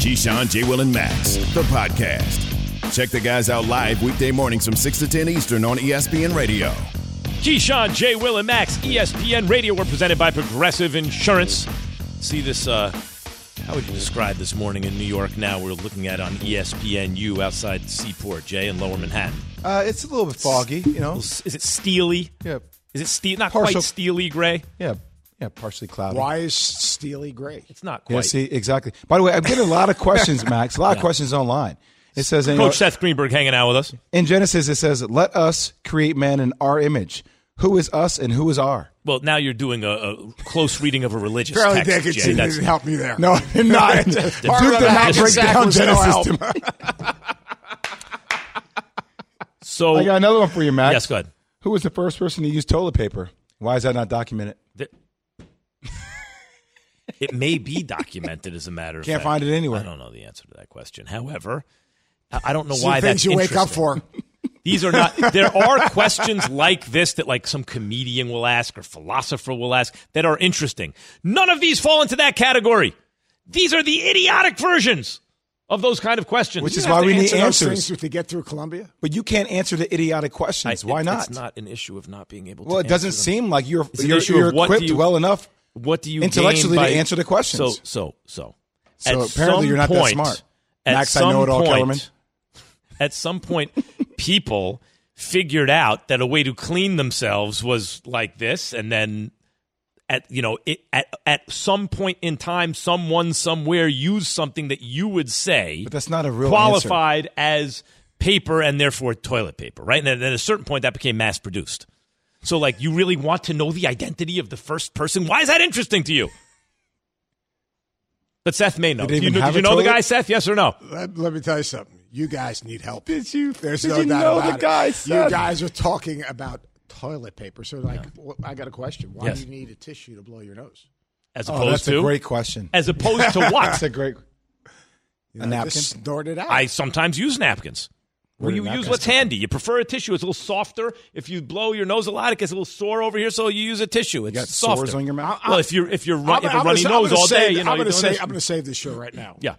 Keyshawn, J. Will, and Max, the podcast. Check the guys out live weekday mornings from 6 to 10 Eastern on ESPN Radio. Keyshawn, J. Will, and Max, ESPN Radio. We're presented by Progressive Insurance. See this, uh, how would you describe this morning in New York now? We're looking at on ESPNU outside Seaport, Jay, in lower Manhattan. Uh, it's a little bit foggy, you know. Is it steely? Yeah, Is it steel? Not Partial- quite steely gray. yeah, yeah. Partially cloudy. Why is Steely gray? It's not quite. Yeah, see, exactly. By the way, I'm getting a lot of questions, Max. A lot of questions online. It says you know, Coach Seth Greenberg hanging out with us. in Genesis. It says, "Let us create man in our image." Who is us and who is our? Well, now you're doing a, a close reading of a religious Charlie text, Dickinson Jay. That's- didn't help me there. No, not. Dude did Part of not that break down was no Genesis. help. to me. so, I got another one for you, Max. yes, go ahead. Who was the first person to use toilet paper? Why is that not documented? It may be documented as a matter of Can't fact. find it anywhere. I don't know the answer to that question. However, I I don't know Some why things that's you wake up for. These are not. There are questions like this that like some comedian will ask or philosopher will ask that are interesting. None of these fall into that category. These are the idiotic versions of those kind of questions. Which is You have why we need answer answers. to get through Columbia. But you can't answer the idiotic I- questions. it- Why not? It's not an issue of not being able. to well, it doesn't them. seem like you're It's you're, you're equipped you- well enough. What do you intellectually gain to answer the questions. So so so. So At apparently you're not that smart. At Max, I some know it all, point- Kellerman. At some point, people figured out that a way to clean themselves was like this, and then at you know it, at at some point in time, someone somewhere used something that you would say But that's not a real qualified as paper and therefore toilet paper, right? And at a certain point, that became mass produced. So, like, you really want to know the identity of the first person? Why is that interesting to you? But Seth may know. Did they Do you, know- did you a know the guy, Seth? Yes or no? Let, let me tell you something. You guys need help. Did you? There's did no you doubt know about the guy? it. Seth? You guys are talking about toilet paper. So, like, well, I got a question. Why Yes. do you need a tissue to blow your nose? As Oh, opposed that's to a great question. as opposed to what? That's a great. You A napkin? Just snort it out. I sometimes use napkins. Well, you use what's handy. You prefer a tissue. It's a little softer. If you blow your nose a lot, it gets a little sore over here, so you use a tissue. It's got softer. sores on your mouth? Well, if you're if you're run, I'm, if you're I'm runny gonna, nose all save, day, you know I'm gonna say this. I'm going to save this show right now. yeah.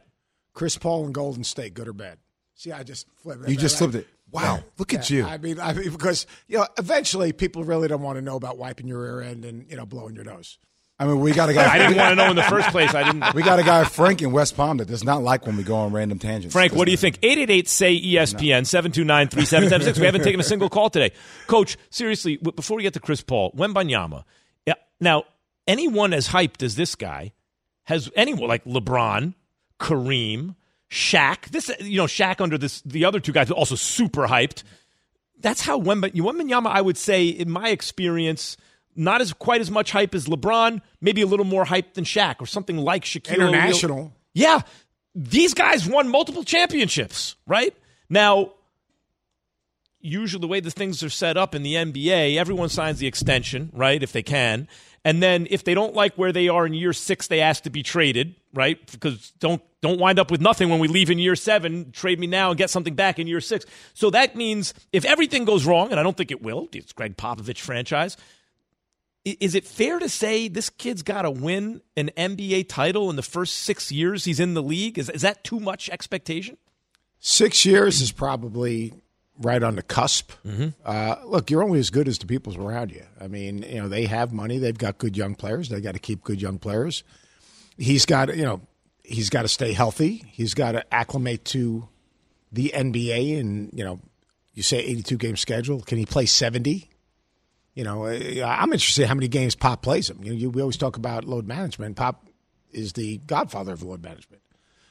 Chris Paul and Golden State, good or bad? See, I just flipped it. You just right? flipped it. Wow, look at you. I mean, I mean, because you know, eventually people really don't want to know about wiping your ear end and you know blowing your nose. I mean, we got a guy. I didn't want to know in the first place. I didn't. We got a guy Frank in West Palm that does not like when we go on random tangents. Frank, what do you think? 888 say ESPN 729 3776. We haven't taken a single call today. Coach, seriously, before we get to Chris Paul, Wembanyama. Yeah, now, anyone as hyped as this guy has anyone like LeBron, Kareem, Shaq. This, you know, Shaq under this, the other two guys also super hyped. That's how Wemba, Wembanyama, I would say, in my experience, not as quite as much hype as LeBron, maybe a little more hype than Shaq or something like Shaquille O'Neal. International. Yeah. These guys won multiple championships, right? Now, usually the way the things are set up in the NBA, everyone signs the extension, right, if they can. And then if they don't like where they are in year six, they ask to be traded, right? Because don't don't wind up with nothing when we leave in year seven. Trade me now and get something back in year six. So that means if everything goes wrong, and I don't think it will, it's Gregg Popovich franchise. Is it fair to say this kid's got to win an NBA title in the first six years he's in the league? Is, is that too much expectation? Six years is probably right on the cusp. Uh, look, you're only as good as the people around you. I mean, you know, they have money. They've got good young players. They got to keep good young players. He's got, you know, he's got to stay healthy. He's got to acclimate to the NBA. And you know, you say 82 game schedule. Can he play 70? You know, uh, I'm interested in how many games Pop plays him. You know, you, we always talk about load management. Pop is the godfather of load management.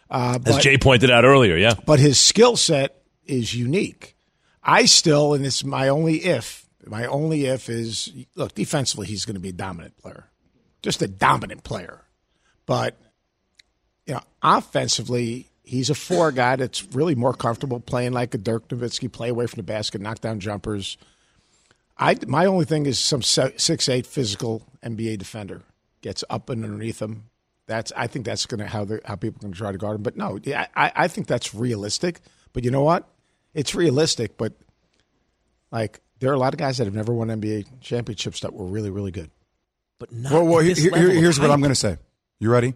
Uh, As Jay pointed out earlier, yeah. but his skill set is unique. I still, and it's my only if, my only if is look, defensively, he's going to be a dominant player, just a dominant player. But you know, offensively, he's a four guy that's really more comfortable playing like a Dirk Nowitzki, play away from the basket, knock down jumpers. I my only thing is some six eight physical NBA defender gets up and underneath him. That's I think that's gonna how the how people can try to guard him. But no, I I think that's realistic. But you know what? It's realistic, but like there are a lot of guys that have never won NBA championships that were really really good. But not Well, well here- here- here's what. I'm going to say. You ready?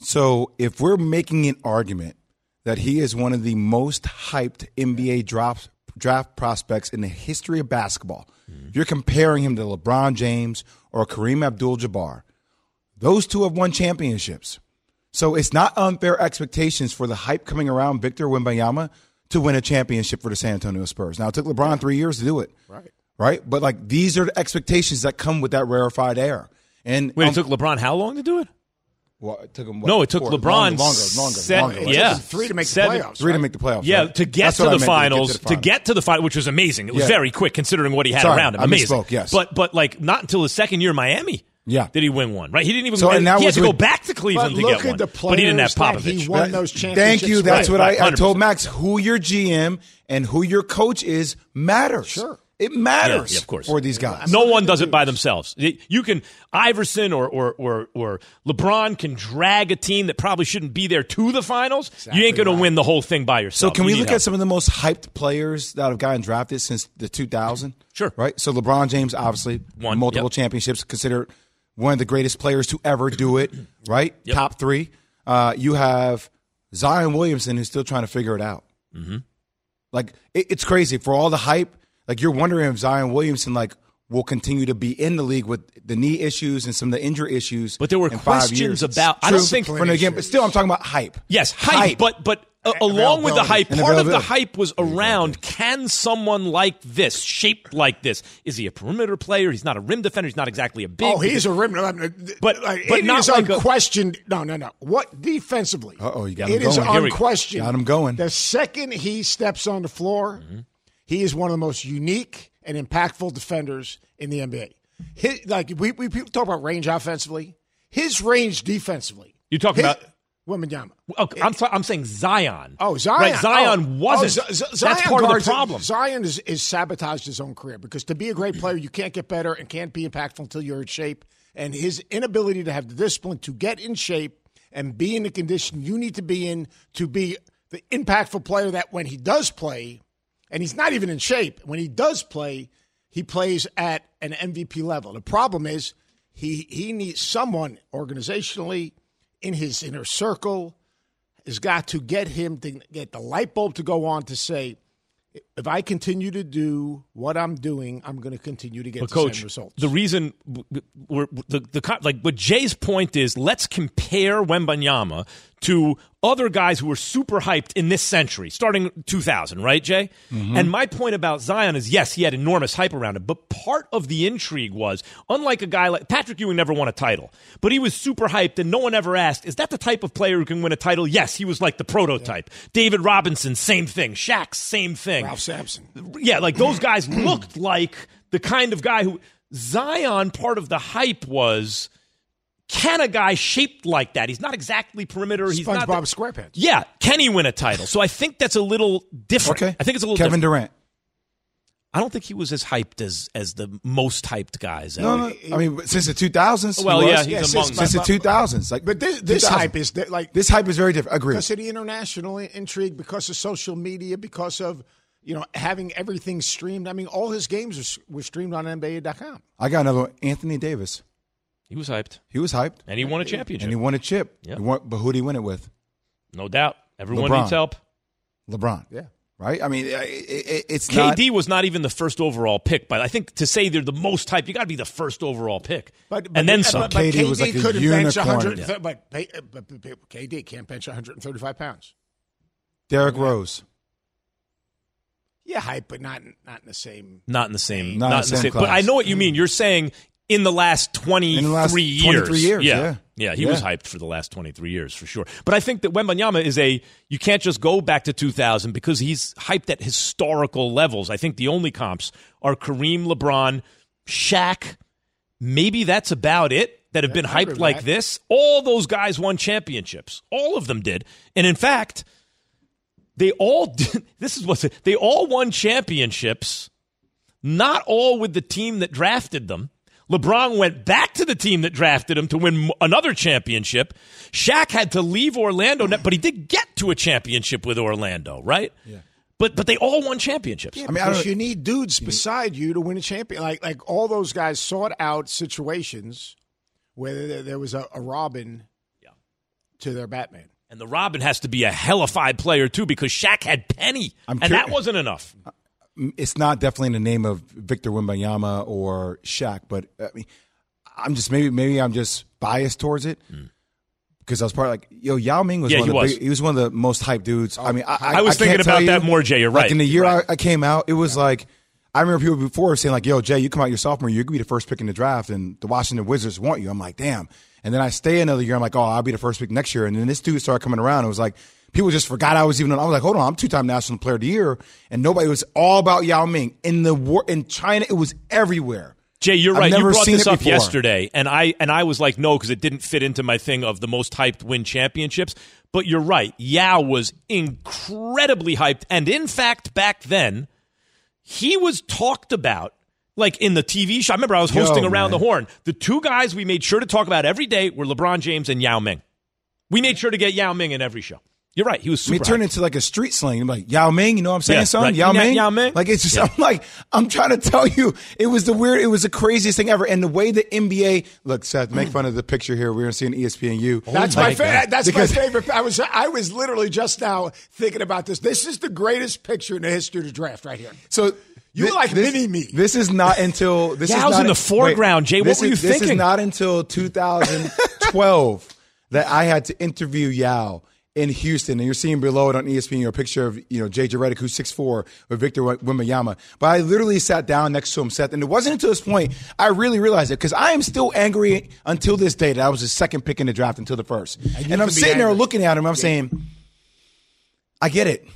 So, if we're making an argument that he is one of the most hyped NBA draft draft prospects in the history of basketball, Mm-hmm. you're comparing him to LeBron James or Kareem Abdul-Jabbar. Those two have won championships. So it's not unfair expectations for the hype coming around Victor Wembanyama to win a championship for the San Antonio Spurs. Now it took LeBron three years to do it. Right. Right? But like these are the expectations that come with that rarefied air. And Wait, um, it took LeBron how long to do it? Well, it took him what, No, it took four- LeBron longer, longer, longer, set- longer. It yeah. three to make Seven- the playoffs. Three to make the playoffs. Yeah, right? to get That's to what I the, finals, to to get to the final, which was amazing. It was Yeah. very quick considering what he had Sorry, around him. I Amazing. misspoke, yes. but but like not until his second year in Miami. Yeah. did he win one? Right, he didn't even. So, and that he had was to go back to Cleveland But to look get at one. the but he didn't have players that he won those championships. Thank you. That's with. what I, I told Max. Who your GM and who your coach is matters. Sure. It matters Yeah, yeah, of course. for these guys. No one does it by themselves. You can Iverson or or or, or LeBron can drag a team that probably shouldn't be there to the finals. you ain't going to win the whole thing by yourself. So can You we look help. at some of the most hyped players that have gotten drafted since the 2000? Sure. Right. So LeBron James obviously Won, multiple yep. championships, considered one of the greatest players to ever do it. Right. Yep. Top three. Uh, you have Zion Williamson who's still trying to figure it out. Mm-hmm. Like it, it's crazy for all the hype. Like you're wondering if Zion Williamson like will continue to be in the league with the knee issues and some of the injury issues. But there were in five questions years. It's about- I true. don't think- For an again, but still, I'm talking about hype. Yes, hype, but but uh, along with the hype, part of the hype was around can someone like this, shaped like this, is he a perimeter player? He's not a rim defender. He's not exactly a big. Oh, he's a rim. But- like, but it not is like a- unquestioned. no, no, no. What defensively? Uh-oh, you got him It is going. Here we go. unquestioned. Got him going. The second he steps on the floor, Mm-hmm. He is one of the most unique and impactful defenders in the NBA. His, like we, we people talk about range offensively, his range defensively. You talking his, about- Wembanyama? Okay, I'm, I'm saying Zion. Oh, Zion. Right, Zion oh, wasn't. oh, Z- Z- That's part of the problem. Zion is, is sabotaged his own career because to be a great player, you can't get better and can't be impactful until you're in shape. And his inability to have the discipline to get in shape and be in the condition you need to be in to be the impactful player that when he does play, and he's not even in shape, when he does play, he plays at an MVP level. The problem is he he needs someone organizationally in his inner circle has got to get him to get the light bulb to go on to say, if I continue to do what I'm doing, I'm going to continue to get But the coach, same results. the reason we're, the the like, but Jay's point is, let's compare Wembanyama to other guys who were super hyped in this century, starting 2000, right, Jay? Mm-hmm. And my point about Zion is, yes, he had enormous hype around him, but part of the intrigue was, unlike a guy like Patrick Ewing, never won a title, but he was super hyped, and no one ever asked, is that the type of player who can win a title? Yes, he was like the prototype. David Robinson, same thing. Shaq, same thing. Ralph Sampson. Yeah, like those guys looked like the kind of guy who Zion. Part of the hype was can a guy shaped like that? He's not exactly perimeter. He's not. SpongeBob the- SquarePants. yeah, can he win a title? So I think that's a little different. Okay. I think it's a little Kevin different. Durant. I don't think he was as hyped as as the most hyped guys. No, no. I mean, since the 2000s. he Well, was. yeah, he's Yeah, among since- since the 2000s. Like, But this, this hype is like This hype is very different. Agree. because of the international intrigue, because of social media, because of you know having everything streamed. I mean, all his games were, were streamed on NBA.com. I got another one. Anthony Davis. He was hyped, He was hyped. and he won a championship. And he won a chip. Yep. Won- but who did he win it with? no doubt. Everyone LeBron. needs help. LeBron. Yeah. Right? I mean, it, it, it's not. KD was not even the first overall pick, but I think to say they're the most hyped, you got to be the first overall pick, But, but and then but- some. But, but KD KD was like a couldn't bench unicorn. 100. Yeah. But, but, but, but KD can't bench 135 pounds. Derrick Rose. Yeah, hype, but not not in the same. not in the same, Not not, in in the same. But class. I know what you mean. You're saying in the last twenty In the last years, 23 years, yeah, yeah. he was hyped for the last twenty three years for sure. But I think that Wembanyama is a you can't just go back to two thousand because he's hyped at historical levels. I think the only comps are Kareem, LeBron, Shaq. Maybe that's about it. that have Yeah, been hyped like that. this, all those guys won championships. All of them did. And in fact, they all did, this is what's they all won championships, not all with the team that drafted them. LeBron went back to the team that drafted him to win another championship. Shaq had to leave Orlando, but he did get to a championship with Orlando, right? Yeah. But but they all won championships. Yeah, I mean, I because don't- you need dudes beside you to win a champion. Like like all those guys sought out situations where there, there was a, a Robin Yeah. to their Batman. And the Robin has to be a hellified player too, because Shaq had Penny, I'm and curi- that wasn't enough. Uh, it's not definitely in the name of Victor Wembanyama or Shaq, but I mean, I'm just maybe maybe I'm just biased towards it hmm. because I was part like yo Yao Ming was Yeah, one he of the was. big, he was one of the most hyped dudes. I mean, I, I was can't thinking about you, that more, Jay. You're like right. in the year Right. I, I came out, it was like I remember people before saying like, "Yo, Jay, you come out your sophomore year, you could be the first pick in the draft, and the Washington Wizards want you." I'm like, "Damn!" And then I stay another year. I'm like, "Oh, I'll be the first pick next year." And then this dude started coming around. It was like people just forgot I was even. on I was like, "Hold on, I'm two time National Player of the Year," and nobody was all about Yao Ming in the war in China. It was everywhere. Jay, you're I've right. You brought this up before. yesterday, and I and I was like, no, because it didn't fit into my thing of the most hyped win championships. But you're right. Yao was incredibly hyped, and in fact, back then, he was talked about. Like in the TV show, I remember I was Yo, hosting Around man. the Horn. The two guys we made sure to talk about every day were LeBron James and Yao Ming. We made sure to get Yao Ming in every show. You're right. He was I super. it turned hyped. into like a street slang. I'm like Yao Ming, you know what I'm saying, Yeah, son? right. Yao Ming, Yao Ming. Like it's just, Yeah. I'm like, I'm trying to tell you, it was the weird, it was the craziest thing ever. And the way the NBA, look, Seth, make fun of the picture here. We're seeing E ESPNU. That's my my, fa- God. that's Because- my favorite. I was I was literally just now thinking about this. This is the greatest picture in the history of the draft right here. So You thi- like this, mini me. This is not until this Yao's is not in the foreground, Jay. What were you is, This is not until 2012 that I had to interview Yao in Houston, and you're seeing below it on ESPN your picture of you know JJ Redick, who's 6'4", with Victor Wembanyama. But I literally sat down next to him, Seth, and it wasn't until this point I really realized it because I am still angry until this day that I was the second pick in the draft until the first, and, I'm sitting there looking at him, I'm saying. I get it.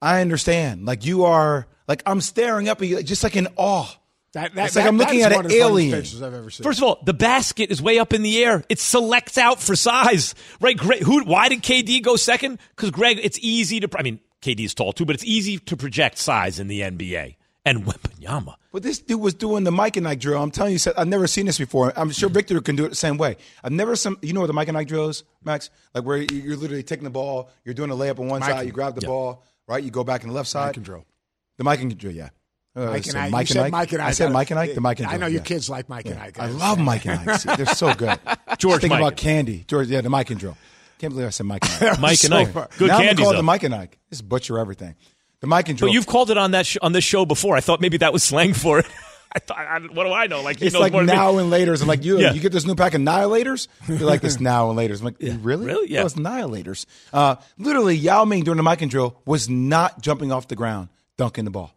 I understand. Like you are, like I'm staring up at you, just like in awe. That, that, It's like that- I'm looking at an one of the funniest alien. I've ever seen. First of all, the basket is way up in the air. It selects out for size, right? Greg, who? Why did KD go second? Because Greg, it's easy to. I mean, KD is tall too, but it's easy to project size in the NBA. And Wembanyama, But this dude was doing the Mike and Ike drill. I'm telling you, I've never seen this before. I'm sure Victor can do it the same way. I've never some. You know what the Mike and Ike drill is, Max? Like where you- you're literally taking the ball, you're doing a layup on one Mike side, and- you grab the ball, right? You go back in the left side. Mikan drill. The Mikan drill, yeah. Uh, Mike and Ike. Mike you and said Ike. Mike and Ike. I said Mike and Ike. The Mike and Ike. I know your yeah. kids like Mike and Ike. I love Mike and Ike. See, they're so good. George Think Mike. about candy. George, yeah, the Mikan drill. Can't believe I said Mike and Ike. Mike and Ike. Good now I'm call it the Mike and Ike. This butcher everything. The Mikan drill. But you've called it on that sh- on this show before. I thought maybe that was slang for it. I thought, I, what do I know? Like It's like more now and laters. I'm like, you, Yeah. you get this new pack of annihilators? You're like, it's now and laters. I'm like, really? Really? Yeah. No, it's annihilators. Uh, literally, Yao Ming during the Mikan drill was not jumping off the ground, dunking the ball.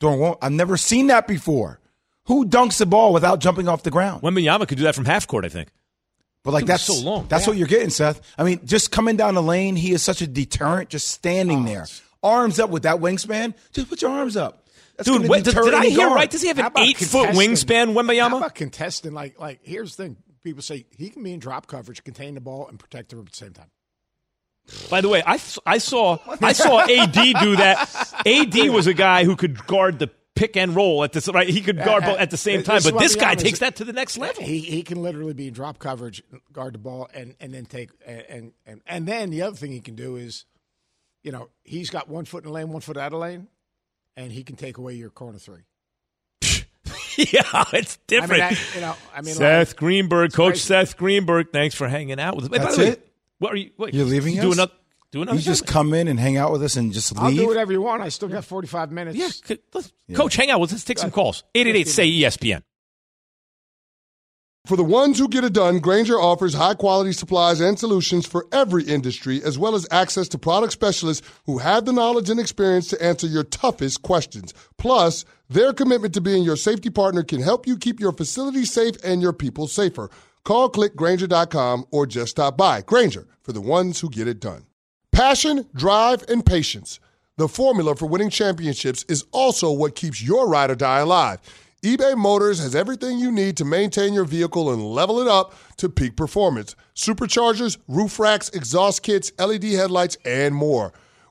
During one, I've never seen that before. Who dunks the ball without jumping off the ground? Wembanyama could do that from half court. I think. But like that's so long. That's what you're getting, Seth. I mean, just coming down the lane, he is such a deterrent. Just standing Oh, there, arms up with that wingspan. Just put your arms up. That's Dude, gonna what, did, did I hear guard. right? Does he have an eight foot contesting? wingspan, How Wembanyama? about contesting? Like, like here's the thing: people say he can be in drop coverage, contain the ball, and protect the rim at the same time. By the way, I, I saw I saw AD do that. AD was a guy who could guard the pick and roll at this right. He could guard uh, both at the same time, but this guy takes that to the next level. He he can literally be in drop coverage, guard the ball, and and then take and and and then the other thing he can do is, you know, he's got one foot in the lane, one foot out of the lane, and he can take away your corner three. yeah, it's I different. mean, I, you know, I mean, Seth like, Greenberg, Coach crazy. Seth Greenberg. Thanks for hanging out with us. That's way, it? What are you? What, You're leaving do us? Another, do another. You just come in and hang out with us and just I'll leave. do whatever you want. I still got forty five minutes. Yeah, c- let's, Coach, hang out with us. Let's take some uh, calls. Eight eight eight say ESPN. For the ones who get it done, Grainger offers high quality supplies and solutions for every industry, as well as access to product specialists who have the knowledge and experience to answer your toughest questions. Plus, their commitment to being your safety partner can help you keep your facility safe and your people safer. Call clickgrainger.com or just stop by. Grainger for the ones who get it done. Passion, drive, and patience. The formula for winning championships is also what keeps your ride or die alive. eBay Motors has everything you need to maintain your vehicle and level it up to peak performance. Superchargers, roof racks, exhaust kits, LED headlights, and more.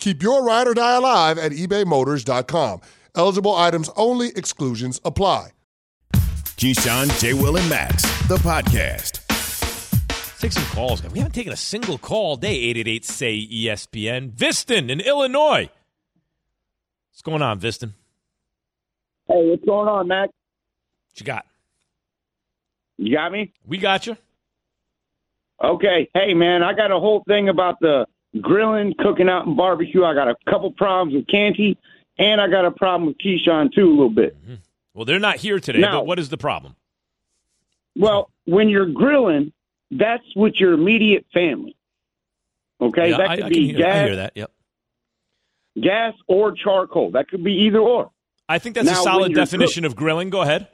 Keep your ride or die alive at ebaymotors.com. Eligible items only, exclusions apply. Keyshawn, J. Will, and Max, the podcast. Take some calls. We haven't taken a single call all day. 888 say ESPN. Viston in Illinois. What's going on, Viston? Hey, what's going on, Mac? What you got? You got me? We got you. Okay. Hey, man, I got a whole thing about the grilling, cooking out, and barbecue. I got a couple problems with Canty, and I got a problem with Keyshawn, too, a little bit. Mm-hmm. Well, they're not here today, No. but what is the problem? Well, when you're grilling, that's with your immediate family. Okay? Yeah, that could I be can hear, I gas, hear that. Yep. gas or charcoal. That could be either or. I think that's a solid definition of grilling. Go ahead.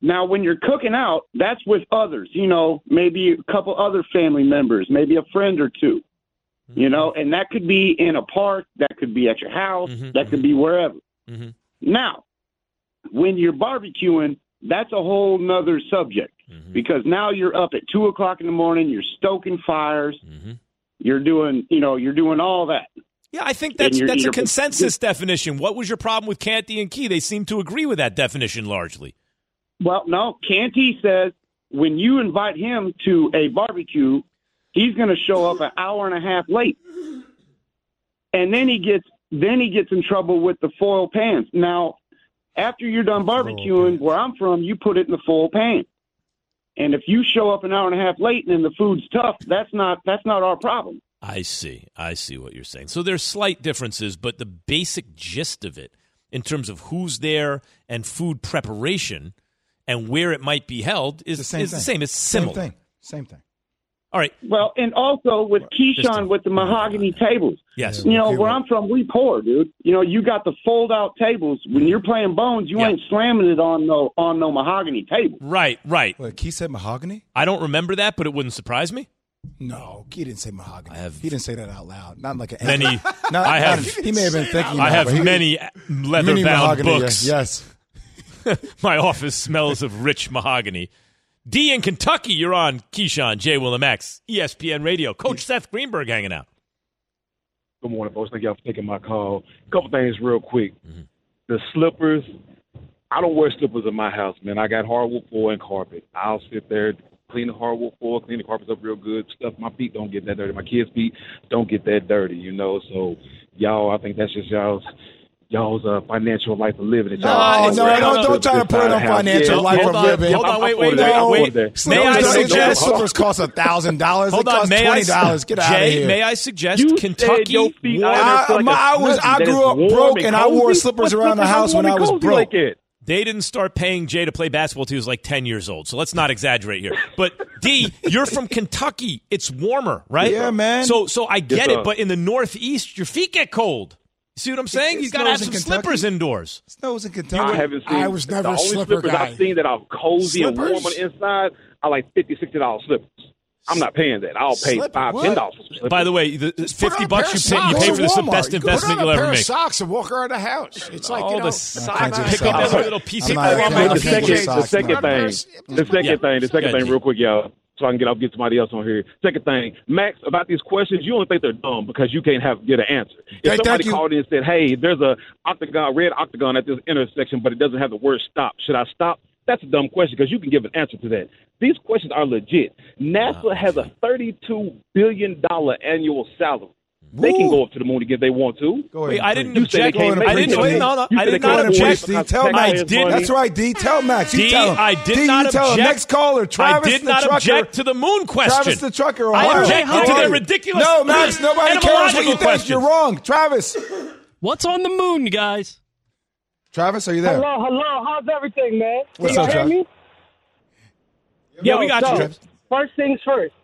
Now, when you're cooking out, that's with others. You know, maybe a couple other family members, maybe a friend or 2 You know, and that could be in a park, that could be at your house, Mhm, that could be wherever. Mhm. Now, when you're barbecuing, that's a whole nother subject Mhm. because now you're up at two o'clock in the morning, you're stoking fires, you're doing, you know, you're doing all that. Yeah, I think that's you're- that's a consensus definition. What was your problem with Canty and Key? They seem to agree with that definition largely. Well, no, Canty says when you invite him to a barbecue, he's going to show up an hour and a half late, and then he gets then he gets in trouble with the foil pans. Now, after you're done oh, barbecuing, where I'm from, you put it in the foil pan, and if you show up an hour and a half late and then the food's tough, that's not that's not our problem. I see. I see what you're saying. So there's slight differences, but the basic gist of it, in terms of who's there and food preparation and where it might be held, is the same is thing. the same. It's similar. Same thing. Same thing. All right. Well, and also with Just a- Keyshawn with the mahogany tables. Yes. You know, where well- I'm from, we poor, dude. You know, you got the fold out tables. When you're playing bones, you Yeah. ain't slamming it on no on no mahogany table. Right. Right. Wait, Key said mahogany? I don't remember that, but it wouldn't surprise me. No, Key didn't say mahogany. I have he didn't say that out loud. Not like an Many. Not, I have. not- he may have been thinking. I have many many leather-bound mahogany, books. Yes. My office smells of rich mahogany. D in Kentucky, you're on Keyshawn, J. Will and Max, ESPN Radio. Coach Seth Greenberg hanging out. Good morning, folks. Thank y'all for taking my call. A couple things real quick. Mm-hmm. The slippers. I don't wear slippers in my house, man. I got hardwood floor and carpet. I'll sit there, clean the hardwood floor, clean the carpets up real good. Stuff my feet don't get that dirty. My kids' feet don't get that dirty, you know. So y'all, I think that's just y'all's y'all's uh, financial life of living. that No, y'all- no, no, don't, no. don't try to put it on financial Yeah, life of on, living. hold on, wait, wait, No, wait, I wait. May Slippers, I suggest? slippers cost a thousand dollars. Hold on, may I? twenty dollars. Get out of Jay, here. may I suggest You Kentucky? your feet I, like my- a I was I grew up broke and and I wore slippers around the house when I was broke. They didn't start paying Jay to play basketball till he was like 10 years old. So let's not exaggerate here. But D, you're from Kentucky. It's warmer, right? Yeah, man. So so I get sir. it, but in the Northeast, your feet get cold. You see what I'm saying? It You got to have snows some in Kentucky. slippers indoors. Snows in Kentucky. I haven't seen. I was never the a only slipper slippers guy. I've seen that are cozy and warm on the inside are like fifty, sixty dollars slippers. I'm not paying that. I'll pay Slipper- five, what? ten dollars for some slippers. By the way, the the 50 on bucks you pay, you pay Go for to the Walmart. best Put investment on you'll a ever make. Socks and walk around the house. It's like All you the know. socks. I can't do Pick up socks. every little piece. I'm Pick not- up I every can't the second, the second Put on a pair thing, the second Yeah. thing, the second Yeah, thing, real quick, y'all. So I can get, I'll get somebody else on here. Second thing, Max, about these questions, you don't think they're dumb because you can't have get an answer. If Thank- somebody called in and said, "Hey, there's a octagon, red octagon at this intersection, but it doesn't have the word stop. Should I stop?" That's a dumb question because you can give an answer to that. These questions are legit. NASA has a $32 billion annual salary. They can go up to the moon again if they want to. Go ahead. Wait, I didn't You said object. they I didn't. it. Wait, no, no. You I did not object. D, tell Max. I did- That's right, D. Tell Max. You D, tell him. I did D, not you tell him. object. Next caller, Travis I did the not trucker. object to the moon question. Travis the trucker. I Ohio. objected to are their ridiculous No, Max. Nobody cares what you think. questions. You're wrong, Travis. What's on the moon, guys? Travis, are you there? Hello, hello. How's everything, man? What's Can up, hear Travis? me? Yeah, Yo, we got so, you. First things first.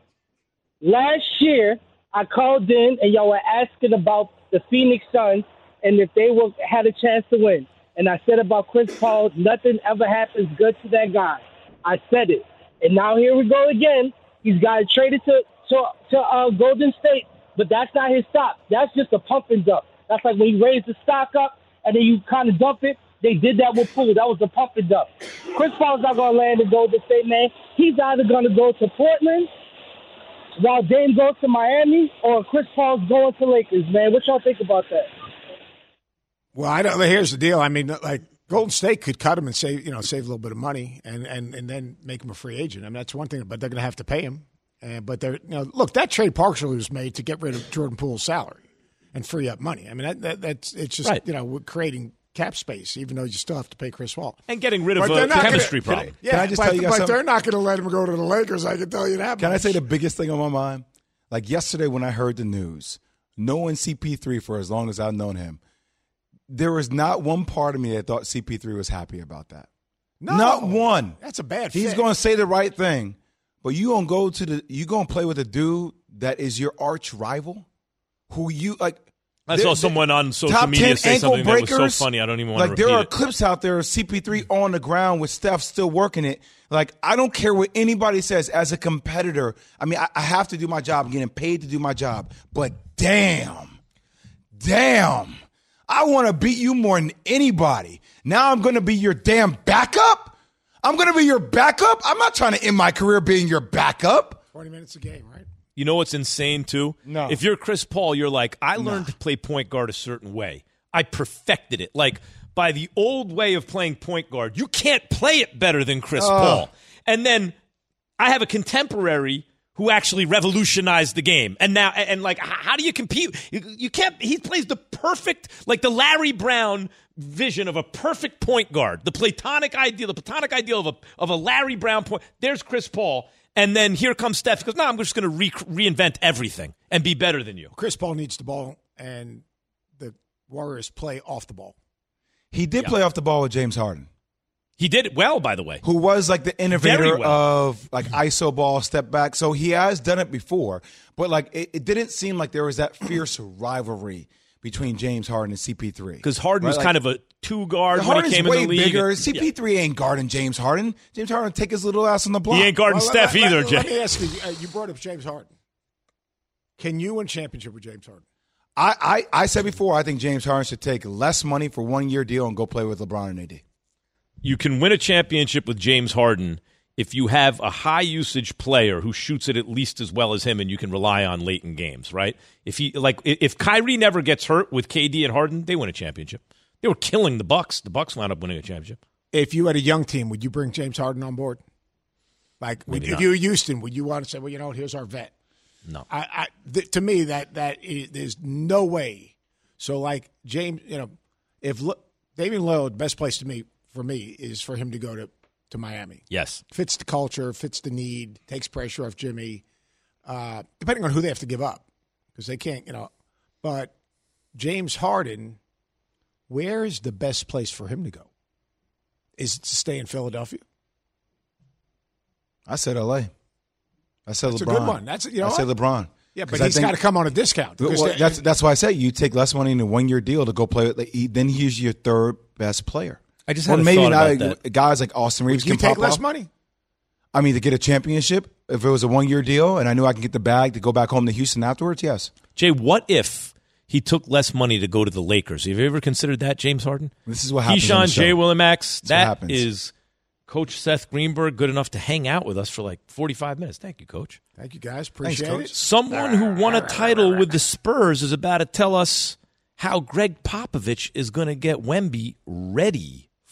Last year, I called in and y'all were asking about the Phoenix Suns and if they were had a chance to win. And I said about Chris Paul, nothing ever happens good to that guy. I said it, and now here we go again. He's got traded to to to uh, Golden State, but that's not his stock. That's just a pump and dump. That's like when you raise the stock up and then you kind of dump it. They did that with Poole. That was a pump and dump. Chris Paul's not going to land in Golden State, man. He's either going to go to Portland while Dame goes to Miami, or Chris Paul's going to Lakers, man. What y'all think about that? Well, I don't. Here's the deal. I mean, like Golden State could cut him and save, you know, save a little bit of money, and and and then make him a free agent. I mean, that's one thing, but they're going to have to pay him. And but they're, you know, look, that trade partially was made to get rid of Jordan Poole's salary and free up money. I mean, that, that that's it's just Right. you know we're creating cap space, even though you still have to pay Chris Paul. And getting rid of But a not chemistry gonna, problem. Yeah, Can I just but, tell you guys but something? they're not going to let him go to the Lakers. I can tell you that. Can I say the biggest thing on my mind? Like yesterday when I heard the news, knowing CP3 for as long as I've known him, there was not one part of me that thought CP3 was happy about that. No. Not one. That's a bad. He's going to say the right thing, but you gonna go to the you gonna play with a dude that is your arch rival, who you like. I saw someone on social top media 10 say ankle something that was so funny. I don't even want like to it. there repeat are it. clips out there of CP3 on the ground with Steph still working it. Like I don't care what anybody says as a competitor. I mean, I, I have to do my job. I'm getting paid to do my job. But damn, damn, I want to beat you more than anybody. Now I'm going to be your damn backup. I'm going to be your backup. I'm not trying to end my career being your backup. twenty minutes a game, right? You know what's insane too? No. If you're Chris Paul, you're like, I learned to play point guard a certain way. I perfected it. Like by the old way of playing point guard, you can't play it better than Chris Paul. And then I have a contemporary who actually revolutionized the game. And now, and like, how do you compete? You, you can't. He plays the perfect, like the Larry Brown vision of a perfect point guard, the platonic ideal, the platonic ideal of a of a Larry Brown point. There's Chris Paul, and then here comes Steph. He goes, no, I'm just going to re- reinvent everything and be better than you. Chris Paul needs the ball, and the Warriors play off the ball. He did play off the ball with James Harden. He did it well, by the way. who was like the innovator well. of like ISO ball, step back. So he has done it before, but like it, it didn't seem like there was that fierce rivalry between James Harden and CP3. Because Harden was kind of a two guard when he came way in the league. bigger. CP3 ain't guarding James Harden. James Harden take his little ass on the block. He ain't guarding Well, Steph let, let- either, let, Let me ask you. Uh, you brought up James Harden. Can you win championship with James Harden? I, I I said before, I think James Harden should take less money for one year deal and go play with LeBron and AD. you can win a championship with James Harden if you have a high usage player who shoots it at least as well as him and you can rely on late in games, right? If he like if Kyrie never gets hurt with KD and Harden, they win a championship. They were killing the Bucks. The Bucks wound up winning a championship. If you had a young team, would you bring James Harden on board? Like, Maybe if not. you were Houston, would you want to say, well, you know, here's our vet? No. I, I th- to me that that is, there's no way. So like James, you know, if L- Damian Lillard, best place to me for me is for him to go to to Miami. Yes. Fits the culture, fits the need, takes pressure off Jimmy. Uh, depending on who they have to give up, because they can't, you know. But James Harden, where is the best place for him to go? Is it to stay in Philadelphia? I said LA. I said That's a good one. That's- you know I said? LeBron. Yeah, but I he's think- got to come on a discount. Well, that's that's why I say you take less money in a one year deal to go play. With, like, he- then he's your third best player. I just or had a maybe thought not about that. guys like Austin Reaves you can take pop less off. money. I mean, to get a championship, if it was a one year deal and I knew I could get the bag to go back home to Houston afterwards, yes. Jay, what if he took less money to go to the Lakers? Have you ever considered that, James Harden? This is what happens. Keyshawn the show. J. Will and Max. what That happens. is Coach Seth Greenberg good enough to hang out with us for like 45 minutes. Thank you, Coach. Thank you, guys. Appreciate Coach. it. Someone who won a title with the Spurs is about to tell us how Gregg Popovich is going to get Wemby ready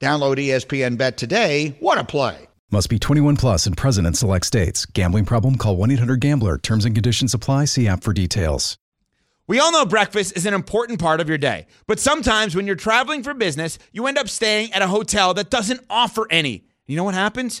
Download ESPN Bet today. What a play! Must be 21 plus and present in select states. Gambling problem? Call 1 800 GAMBLER. Terms and conditions apply. See app for details. We all know breakfast is an important part of your day, but sometimes when you're traveling for business, you end up staying at a hotel that doesn't offer any. You know what happens?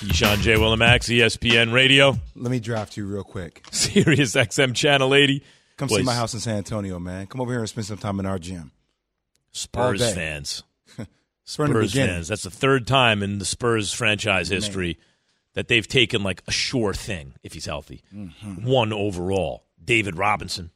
Keyshawn J. Will and Max, ESPN Radio, Let me draft you real quick. Sirius XM Channel 80. Come see my house in San Antonio, man. Come over here and spend some time in our gym. Spurs fans. Spurs fans. That's the third time in the Spurs franchise history that they've taken like a sure thing if he's healthy. Mm-hmm. One overall. David Robinson,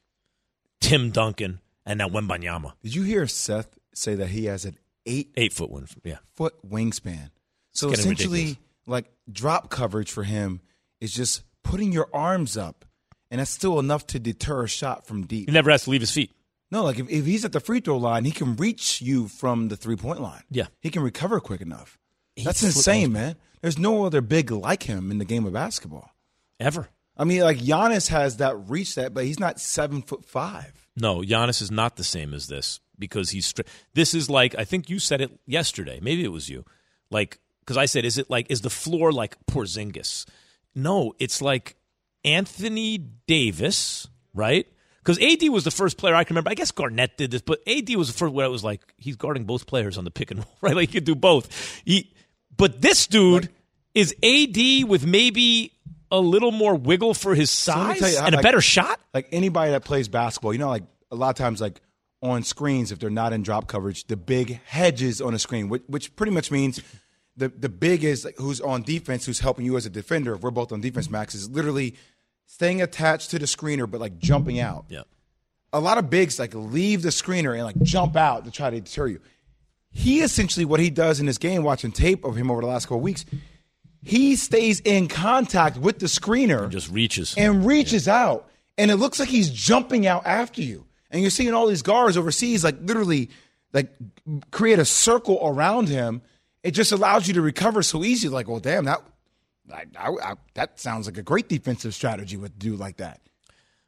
Tim Duncan, and now Wembanyama. Did you hear Seth say that he has an eight Eight foot one. Yeah. foot wingspan? So essentially, ridiculous. Like drop coverage for him is just putting your arms up, and that's still enough to deter a shot from deep. He never has to leave his feet. No, like if, if he's at the free throw line, he can reach you from the three point line. Yeah. He can recover quick enough. That's insane, oh. man. There's no other big like him in the game of basketball. Ever. I mean, like Giannis has that reach that, but he's not seven foot five. No, Giannis is not the same as this because he's. Stri- this is like I think you said it yesterday. Maybe it was you. Like because I said, is it like is the floor like Porzingis? No, it's like Anthony Davis, right? Because AD was the first player I can remember. I guess Garnett did this, but AD was the first where it was like he's guarding both players on the pick and roll, right? Like he could do both. He, but this dude is AD with maybe a little more wiggle for his So size tell you and a like- better shot. Like anybody that plays basketball, you know, like a lot of times, like on screens, if they're not in drop coverage, the big hedges on a screen, which, which pretty much means the the big is like who's on defense, who's helping you as a defender. If we're both on defense, Max is literally staying attached to the screener, but like jumping out. Yeah. A lot of bigs like leave the screener and like jump out to try to deter you. He essentially what he does in this game, watching tape of him over the last couple of weeks, he stays in contact with the screener Just reaches. and reaches out, and it looks like he's jumping out after you. And you're seeing all these guards overseas, like literally, like create a circle around him. It just allows you to recover so easy. Like, well, damn, that I, I, I, that sounds like a great defensive strategy with dude like that.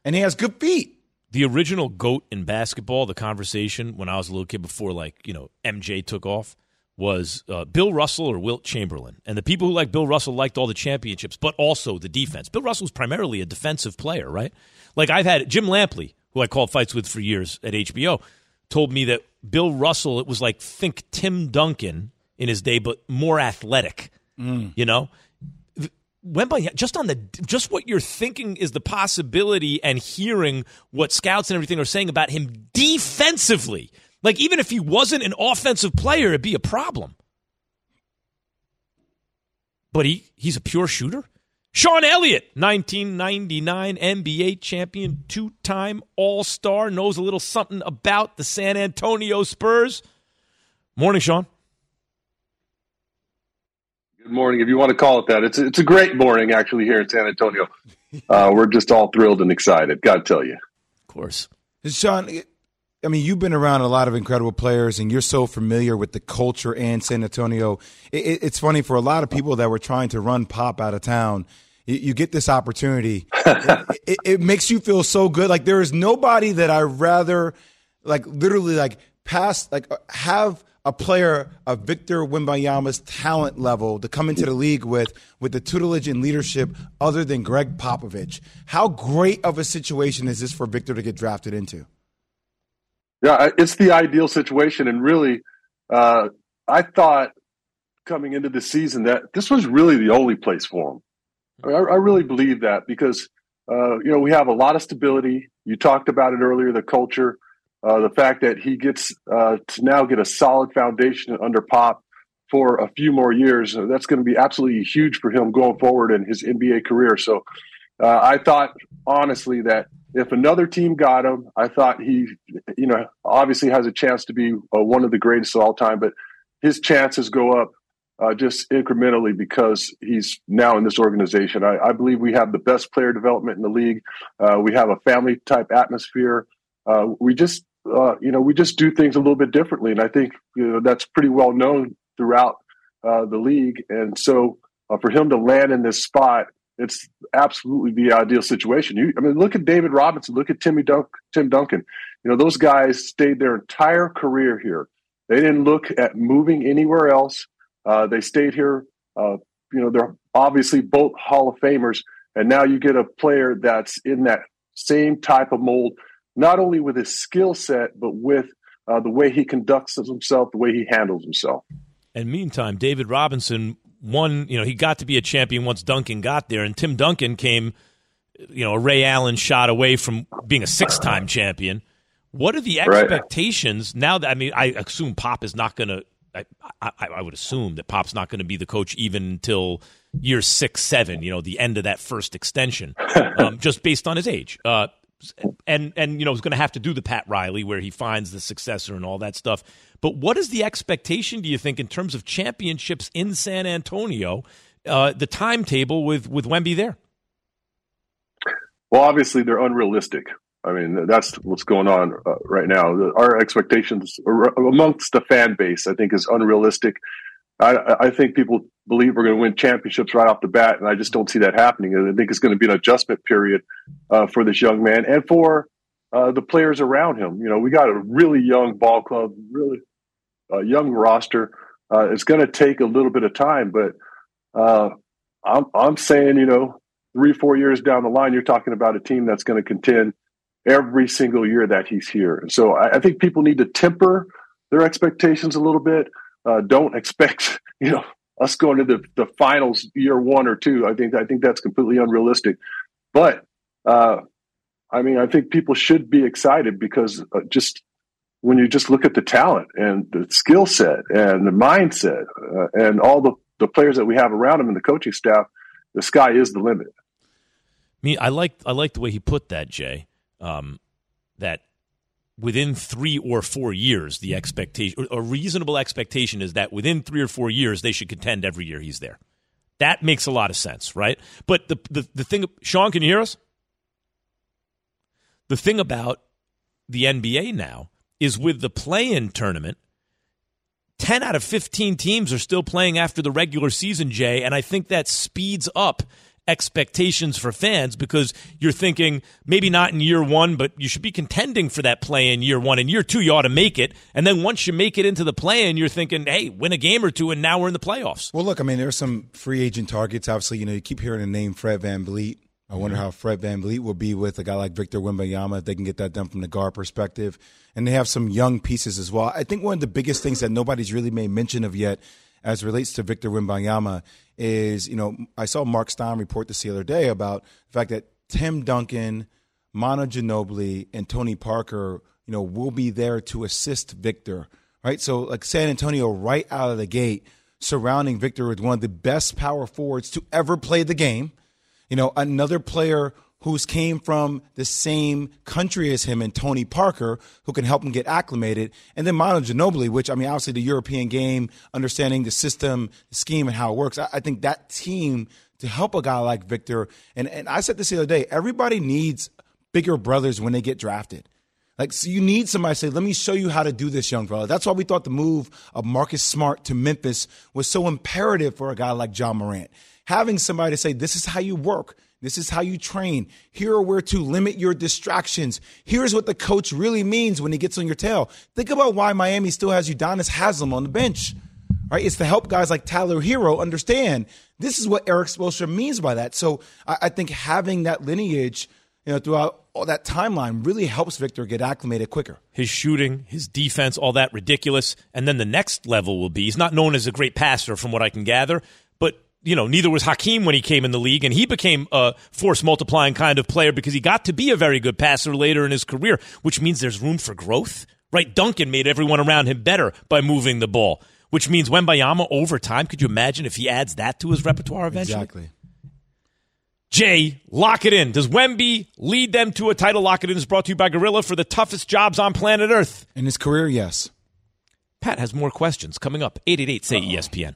And he has good feet. the original goat in basketball, the conversation when I was a little kid before, like you know MJ took off, was uh, Bill Russell or Wilt Chamberlain, and the people who liked Bill Russell liked all the championships, but also the defense. Bill Russell was primarily a defensive player, right? Like I've had Jim Lampley, who I called fights with for years at HBO, told me that Bill Russell, it was like think Tim Duncan in his day, but more athletic. Mm. You know, Wembanyama, just on the just what you're thinking is the possibility and hearing what scouts and everything are saying about him defensively. Like even if he wasn't an offensive player, it'd be a problem. But he he's a pure shooter. Sean Elliott, 1999 NBA champion, two-time All-Star, knows a little something about the San Antonio Spurs. Morning, Sean. Good morning, if you want to call it that. It's it's a great morning actually here in San Antonio. Uh, we're just all thrilled and excited. Got to tell you. Of course. Sean, I mean, you've been around a lot of incredible players, and you're so familiar with the culture and San Antonio. It, it, it's funny for a lot of people that were trying to run Pop out of town. You, you get this opportunity. it, it, it makes you feel so good. Like there is nobody that I rather, like literally, like pass, like uh, have a player of Victor Wembanyama's talent level to come into the league with, with the tutelage and leadership other than Gregg Popovich. How great of a situation is this for Victor to get drafted into? Yeah, it's the ideal situation, and really, uh, I thought coming into the season that this was really the only place for him. I, I really believe that because uh, you know we have a lot of stability. You talked about it earlier, the culture, uh, the fact that he gets uh, to now get a solid foundation under Pop for a few more years. uh, That's going to be absolutely huge for him going forward in his NBA career. So uh, I thought honestly that if another team got him, I thought he, you know, obviously has a chance to be uh, one of the greatest of all time, but his chances go up uh, just incrementally because he's now in this organization. I, I, believe we have the best player development in the league. Uh, we have a family type atmosphere. Uh, we just, uh, you know, we just do things a little bit differently, and I think you know that's pretty well known throughout uh, the league. And so, uh, for him to land in this spot, it's absolutely the ideal situation. You, I mean, look at David Robinson, look at Timmy Dunk, Tim Duncan. You know, those guys stayed their entire career here. They didn't look at moving anywhere else. Uh, they stayed here. Uh, you know, they're obviously both Hall of Famers, and now you get a player that's in that same type of mold, not only with his skill set, but with uh, the way he conducts himself, the way he handles himself. And meantime, David Robinson won. You know, he got to be a champion once Duncan got there, and Tim Duncan came. You know, a Ray Allen shot away from being a six-time champion. What are the expectations right. now? That I mean, I assume Pop is not going to I, I, I, would assume that Pop's not going to be the coach even until year six, seven. You know, the end of that first extension, um, just based on his age. Uh, and and you know, he's going to have to do the Pat Riley where he finds the successor and all that stuff. But what is the expectation? Do you think in terms of championships in San Antonio? Uh, the timetable with with Wemby there. Well, obviously they're unrealistic. I mean, that's what's going on uh, right now. Our expectations amongst the fan base, I think, is unrealistic. I, I, think people believe we're going to win championships right off the bat, and I just don't see that happening. I think it's going to be an adjustment period uh, for this young man and for uh, the players around him. You know, we got a really young ball club, really uh, young roster. Uh, it's going to take a little bit of time, but uh, I'm, I'm saying, you know, three, four years down the line, you're talking about a team that's going to contend – every single year that he's here. And So I, I think people need to temper their expectations a little bit. Uh, don't expect, you know, us going to the, the finals year one or two. I think I think that's completely unrealistic. But uh, I mean, I think people should be excited because uh, just when you just look at the talent and the skill set and the mindset uh, and all the, the players that we have around him and the coaching staff, the sky is the limit. Me, I like I like the way he put that, Jay um, that within three or four years, the expectation, a reasonable expectation is that within three or four years, they should contend every year he's there. That makes a lot of sense, right? But the, the, the thing, Sean, can you hear us? The thing about the NBA now is with the play in tournament, 10 out of 15 teams are still playing after the regular season, Jay, and I think that speeds up expectations for fans because you're thinking maybe not in year one, but you should be contending for that play in year one. In year two, you ought to make it. And then once you make it into the play in, you're thinking, hey, win a game or two, and now we're in the playoffs. Well, look, I mean, there's some free agent targets. Obviously, you know, you keep hearing the name Fred VanVleet. I wonder mm-hmm. how Fred Van VanVleet will be with a guy like Victor Wembanyama if they can get that done from the guard perspective. And they have some young pieces as well. I think one of the biggest things that nobody's really made mention of yet as relates to Victor Wembanyama is, you know, I saw Marc Stein report this the other day about the fact that Tim Duncan, Manu Ginobili, and Tony Parker, you know, will be there to assist Victor, right? So, like San Antonio, right out of the gate, surrounding Victor with one of the best power forwards to ever play the game. You know, another player who's came from the same country as him and Tony Parker, who can help him get acclimated. And then Manu Ginobili, which I mean, obviously the European game, understanding the system, the scheme, and how it works. I, I think that team to help a guy like Victor, and, and I said this the other day, everybody needs bigger brothers when they get drafted. Like, so you need somebody to say, let me show you how to do this, young fella. That's why we thought the move of Marcus Smart to Memphis was so imperative for a guy like Ja Morant. Having somebody to say, this is how you work. This is how you train. Here are where to limit your distractions. Here's what the coach really means when he gets on your tail. Think about why Miami still has Udonis Haslem on the bench. Right? It's to help guys like Tyler Herro understand this is what Erik Spoelstra means by that. So I, I think having that lineage, you know, throughout all that timeline really helps Victor get acclimated quicker. His shooting, his defense, all that ridiculous. And then the next level will be he's not known as a great passer from what I can gather, you know, neither was Hakeem when he came in the league, and he became a force multiplying kind of player because he got to be a very good passer later in his career, which means there's room for growth. Right? Duncan made everyone around him better by moving the ball, which means Wembanyama over time. Could you imagine if he adds that to his repertoire eventually? Exactly. Jay, lock it in. Does Wemby lead them to a title? Lock it in is brought to you by Gorilla for the toughest jobs on planet Earth. In his career, yes. Pat has more questions coming up. 888 say ESPN.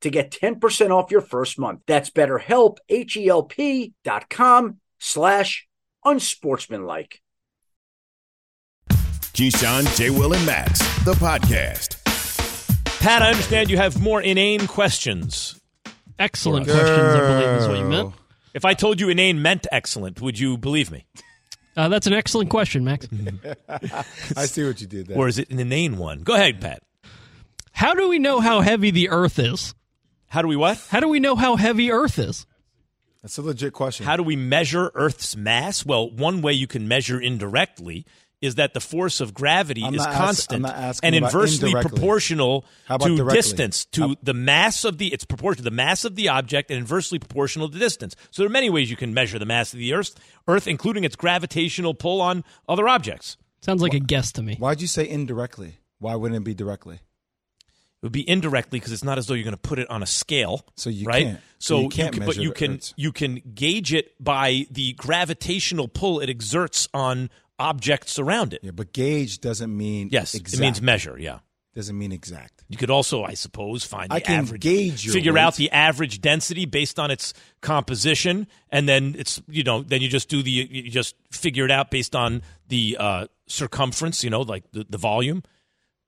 to get 10% off your first month. That's betterhelp, H-E-L-P dot com slash unsportsmanlike. Keyshawn, J. Will, and Max, the podcast. Pat, I understand you have more inane questions. Excellent questions, I believe is what you meant. If I told you inane meant excellent, would you believe me? Uh, that's an excellent question, Max. I see what you did there. Or is it an inane one? Go ahead, Pat. How do we know how heavy the Earth is? How do we what? How do we know how heavy Earth is? That's a legit question. How do we measure Earth's mass? Well, one way you can measure indirectly is that the force of gravity I'm is not ask- constant I'm not and inversely proportional How about to directly? distance to How- the mass of the it's proportional to the mass of the object and inversely proportional to distance. So there are many ways you can measure the mass of the Earth, Earth including its gravitational pull on other objects. Sounds like a guess to me. Why'd you say indirectly? Why wouldn't it be directly? It would be indirectly because it's not as though you're going to put it on a scale. So you right? can't. So You can't can, but you can Earth's- you can gauge it by the gravitational pull it exerts on objects around it. Yeah, but gauge doesn't mean Yes, exact. it means measure. Yeah. Doesn't mean exact. You could also, I suppose, find the I can average, gauge your figure weight. out the average density based on its composition, and then it's you know then you just do the you just figure it out based on the uh, circumference, you know, like the, the volume,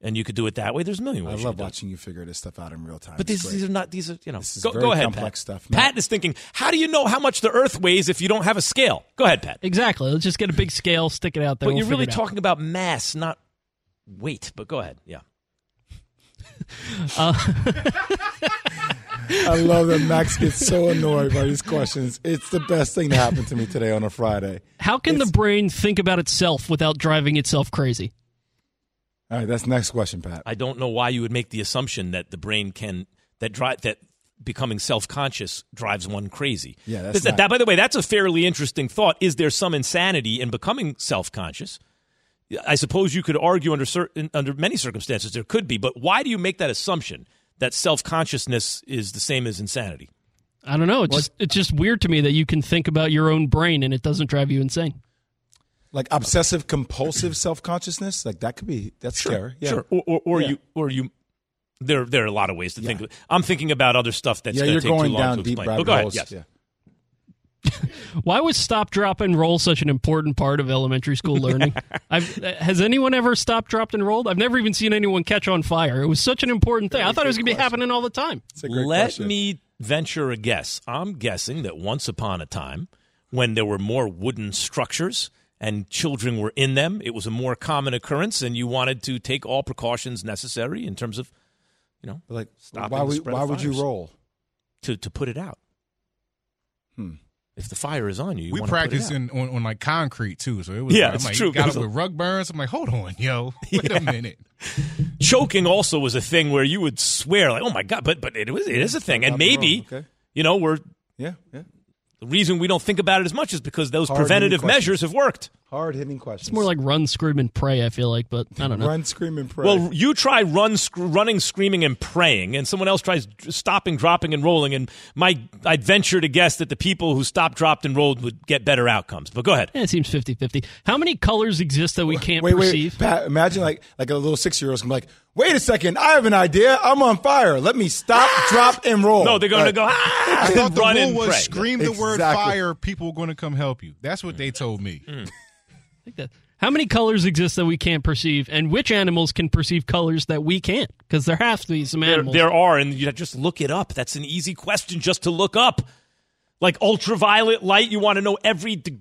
and you could do it that way. There's a million I ways. you love could do watching you figure this stuff out in real time. But these, these are not these are you know. This is go, very go ahead, complex Pat. stuff. Pat is thinking, how do you know how much the Earth weighs if you don't have a scale? Go ahead, Pat. Exactly. Let's just get a big scale, stick it out there. But we'll you're really figure out. talking about mass, not weight. But go ahead. Yeah. Uh, I love that Max gets so annoyed by these questions. It's the best thing that happened to me today on a Friday. How can the brain think about itself without driving itself crazy? All right, that's the next question, Pat. I don't know why you would make the assumption that the brain can that drive that becoming self-conscious drives one crazy. Yeah, that's that, not- that- by the way, that's a fairly interesting thought. Is there some insanity in becoming self-conscious? I suppose you could argue under certain under many circumstances there could be, but why do you make that assumption that self-consciousness is the same as insanity? I don't know. It's just it's just weird to me that you can think about your own brain and it doesn't drive you insane. Like obsessive compulsive self consciousness, like that could be that's scary. Yeah. Sure. Or, or, or Yeah. you or you there there are a lot of ways to think. of. I'm thinking about other stuff that's yeah, you're take going too down to deep rabbit But go ahead. Yes. Yeah. Why was stop, drop, and roll such an important part of elementary school learning? I've, has anyone ever stopped, dropped, and rolled? I've never even seen anyone catch on fire. It was such an important thing. I thought it was going to be happening all the time. Let me venture a guess. I'm guessing that once upon a time, when there were more wooden structures and children were in them, it was a more common occurrence, and you wanted to take all precautions necessary in terms of, you know, like stopping why the would spread why of would you roll? to to put it out? Hmm. If the fire is on you, you we wanna put it practice in on, on like concrete too, so it was. Yeah, I'm it's like, true. Got It was it a- with rug burns. I'm like, hold on, yo, wait Yeah. a minute. choking also was a thing where you would swear like, "Oh my god!" But but it was it is a thing, and maybe Okay. you know we're Yeah, yeah. The reason we don't think about it as much is because those Hard-hitting preventative measures have worked. Hard hitting questions. It's more like run, scream, and pray. I feel like, but I don't know. Run, scream, and pray. Well, you try run, sc- running, screaming, and praying, and someone else tries stopping, dropping, and rolling. And my, I'd venture to guess that the people who stopped, dropped, and rolled would get better outcomes. But go ahead. Yeah, it seems 50-50. How many colors exist that we can't wait, perceive? wait, Pat, imagine like like a little six year old's gonna be like, wait a second, I have an idea. I'm on fire. Let me stop, drop, and roll. No, they're going to go. Ah, I thought the run rule was pray. scream the word fire, people were going to come help you. That's what they told me. Hmm. Like that. How many colors exist that we can't perceive, and which animals can perceive colors that we can't? Because there have to be some animals. there are, and you just look it up. That's an easy question just to look up. Like ultraviolet light, you want to know every d-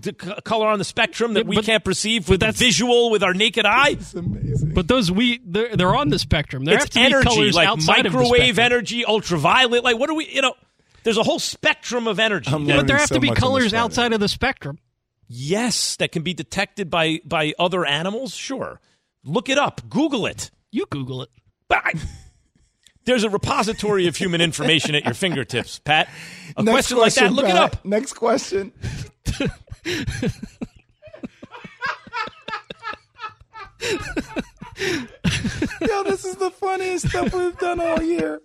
d- color on the spectrum that Yeah, we but- can't perceive with that visual with our naked eye. Amazing, but those we they're, they're on the spectrum. There it's have to be energy, colors like outside of the microwave spectrum. energy, ultraviolet. Like, what do we? You know, there's a whole spectrum of energy. I'm that- But there have so to be much on this colors outside of the spectrum. Yes, that can be detected by by other animals. Sure, look it up. Google it. You Google it. But I- there's a repository of human information at your fingertips, Pat. A Next question, like that, question, look it up. Next question. Yo, this is the funniest stuff we've done all year.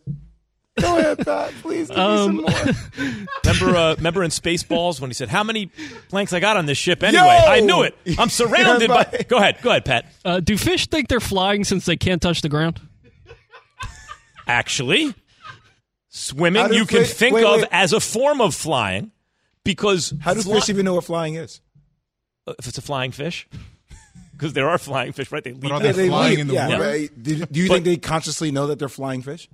Go ahead, Pat. Please give Um, me some more. Remember, uh, remember in Spaceballs when he said, "How many planks I got on this ship?" Anyway, Yo! I knew it. I'm surrounded by. Everybody- Go ahead, go ahead, Pat. Uh, do fish think they're flying since they can't touch the ground? Actually, swimming How do you can fish- think wait, of wait. as a form of flying because How do fly- fish even know what flying is? if it's a flying fish? Because there are flying fish, right? They leap. are they that- flying leap, in the yeah, water? right. Do, do you But- think they consciously know that they're flying fish?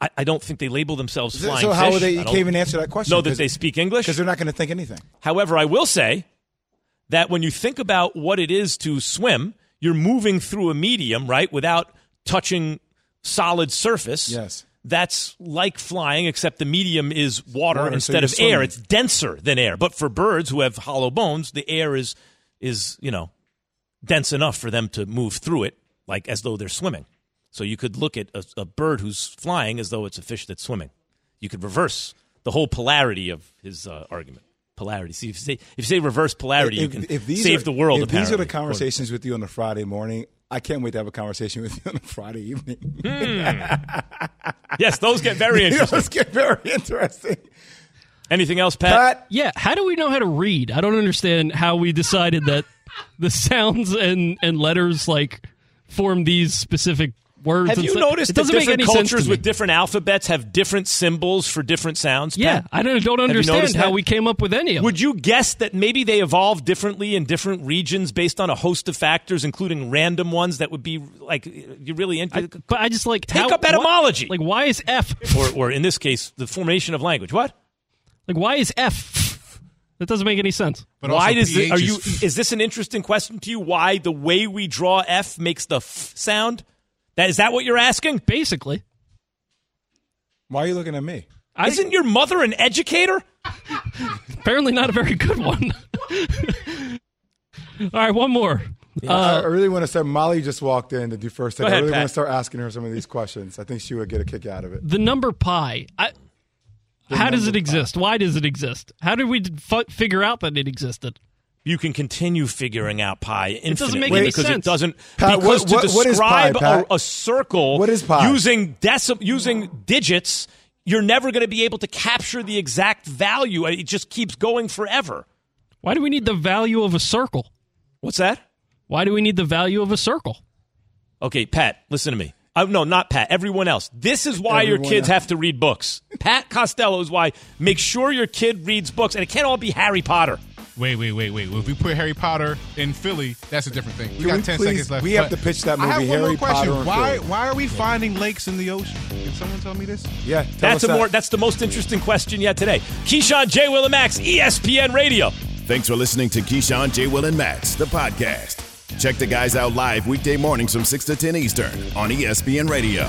I, I don't think they label themselves flying so fish. how would they? You can't even answer that question. know that they speak English. because they're not going to think anything. However, I will say that when you think about what it is to swim, you're moving through a medium, right, without touching solid surface. Yes. That's like flying, except the medium is water, Water, so instead you're of air. swimming. It's denser than air. But for birds who have hollow bones, the air is is you know dense enough for them to move through it, like as though they're swimming. So you could look at a, a bird who's flying as though it's a fish that's swimming. You could reverse the whole polarity of his uh, argument. Polarity. See, if you say, if you say reverse polarity, you can these save are, the world. If these are the conversations with you on a Friday morning, I can't wait to have a conversation with you on a Friday evening. yes, those get very interesting. Those get very interesting. Anything else, Pat? Pat, Yeah. How do we know how to read? I don't understand how we decided that the sounds and, and letters like form these specific words. Have and you stuff. noticed it that doesn't make different any cultures to with different alphabets have different symbols for different sounds? Yeah, Pat? I don't, don't understand how that? we came up with any of them. Would you guess that maybe they evolved differently in different regions based on a host of factors, including random ones that would be like you really into? I, but I just like Take how, up etymology. What, like, why is F? or, or in this case, the formation of language. What? Like, why is F? That doesn't make any sense. But why also does it, are you? is- Is this an interesting question to you? Why the way we draw F makes the f sound? That is that what you're asking? Basically, why are you looking at me? I, Isn't your mother an educator? apparently not a very good one. All right, one more. I I really want to start. Molly just walked in to do first. Go take. I really Pat. want to start asking her some of these questions. I think she would get a kick out of it. The number pi. I, how does it exist? Why does it exist? How did we f- figure out that it existed? You can continue figuring out pi infinitely doesn't make any because it doesn't. Pat, because what- to what- what is pi, describe Pat? a, a circle What is pi? using deci- using digits, you're never going to be able to capture the exact value. It just keeps going forever. Why do we need the value of a circle? What's that? Why do we need the value of a circle? Okay, Pat, listen to me. Uh, no, not Pat. Everyone else. This is why your kids else. have to read books. Pat Costello is why. Make sure your kid reads books, and it can't all be Harry Potter. Wait, wait, wait, wait. If we put Harry Potter in Philly, that's a different thing. We Can got we 10 please- seconds left. we have but to pitch that I have movie, one more Harry question. Potter in Why, Philly. why are we finding lakes in the ocean? Can someone tell me this? Yeah, tell That's us a that. more. That's the most interesting question yet today. Keyshawn J. Will and Max, E ESPN Radio. Thanks for listening to Keyshawn, J. Will, and Max, the podcast. Check the guys out live weekday mornings from 6 to 10 Eastern on ESPN Radio.